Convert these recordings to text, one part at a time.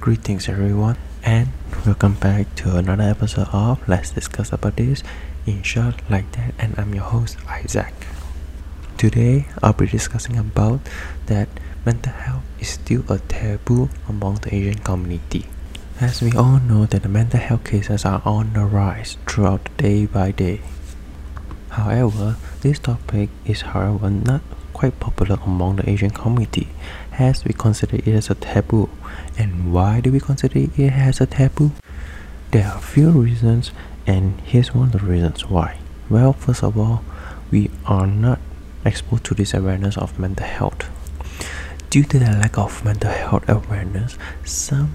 Greetings everyone and welcome back to another episode of Let's Discuss About This in short like that and I'm your host Isaac. Today I'll be discussing about that mental health is still a taboo among the Asian community. As we all know that the mental health cases are on the rise throughout the day by day. However, this topic is however not quite popular among the Asian community as we consider it as a taboo. And why do we consider it as a taboo? There are a few reasons, and here's one of the reasons why. Well, first of all, we are not exposed to this awareness of mental health. Due to the lack of mental health awareness, some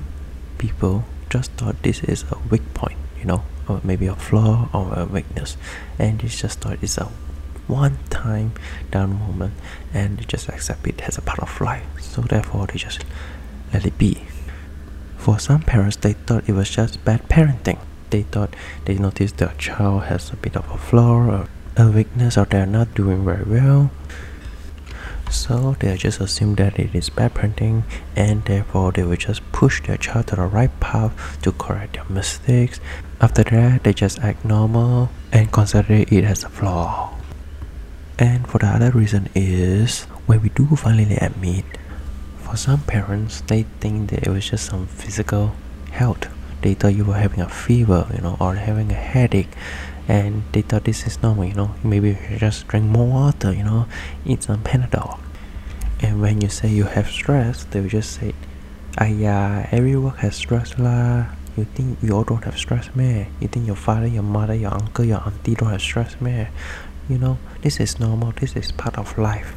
people just thought this is a weak point, you know, or maybe a flaw or a weakness, and they just thought it's a one time down moment and they just accept it as a part of life. So therefore they just let it be. For some parents they thought it was just bad parenting. They thought they noticed their child has a bit of a flaw or a weakness or they're not doing very well. So they just assume that it is bad parenting and therefore they will just push their child to the right path to correct their mistakes. After that they just act normal and consider it as a flaw and for the other reason is when we do finally admit, for some parents, they think that it was just some physical health. They thought you were having a fever, you know, or having a headache, and they thought this is normal, you know. Maybe you just drink more water, you know, eat some Panadol. And when you say you have stress, they will just say, Ah yeah, every work has stress lah. You think you all don't have stress, man? You think your father, your mother, your uncle, your auntie don't have stress, man? you know this is normal. This is part of life.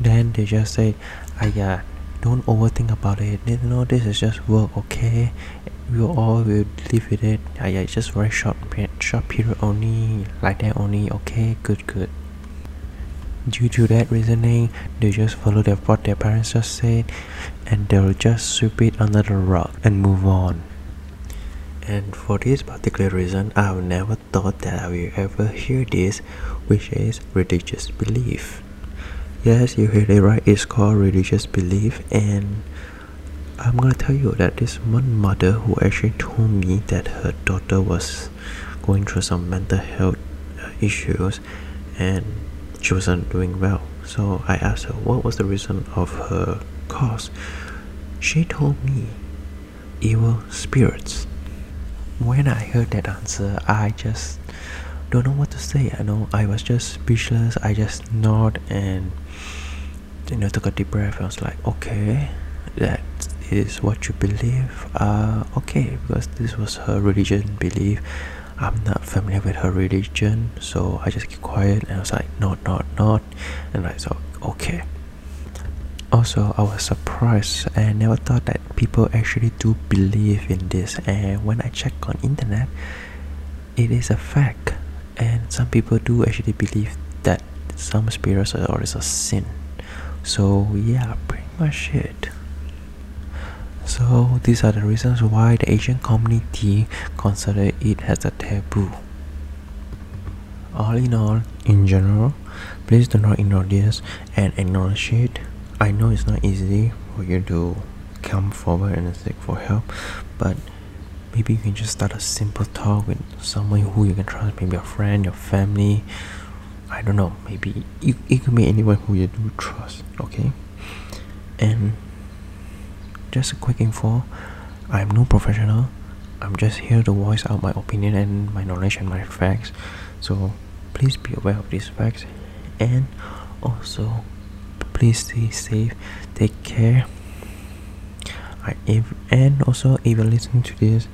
Then they just say yeah don't overthink about it. You know this is just work okay? We all will live with it. Yeah it's just very short short period only like that only okay? Good good due to that reasoning they just follow their, what their parents just said and they'll just sweep it under the rug and move on. And for this particular reason I've never thought that I will ever hear this which is religious belief. Yes you heard it right it's called religious belief and I'm gonna tell you that this one mother who actually told me that her daughter was going through some mental health issues and she wasn't doing well so I asked her what was the reason of her cause she told me evil spirits when I heard that answer, I just don't know what to say. I know I was just speechless. I just nod and you know took a deep breath. I was like, okay, that is what you believe. Uh, okay, because this was her religion belief. I'm not familiar with her religion, so I just keep quiet and I was like, nod, nod, nod, and I said, okay. Also, I was surprised and never thought that people actually do believe in this. And when I check on internet, it is a fact. And some people do actually believe that some spirits are is a sin. So yeah, pretty much it. So these are the reasons why the Asian community consider it as a taboo. All in all, in general, please do not ignore this and acknowledge it I know it's not easy for you to come forward and seek for help, but maybe you can just start a simple talk with someone who you can trust, maybe a friend, your family. I don't know, maybe it, it could be anyone who you do trust, okay? And just a quick info. I'm no professional, I'm just here to voice out my opinion and my knowledge and my facts. So please be aware of these facts. And also please stay safe. Take care. I, if, and also if you're listening to this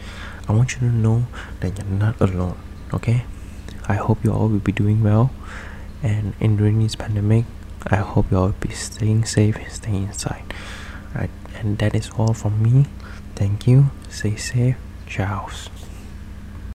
i want you to know that you're not alone okay? I hope you all will be doing well. And in during this pandemic i hope you all be staying safe and staying inside. Right and that is all from me. Thank you. Stay safe. Ciao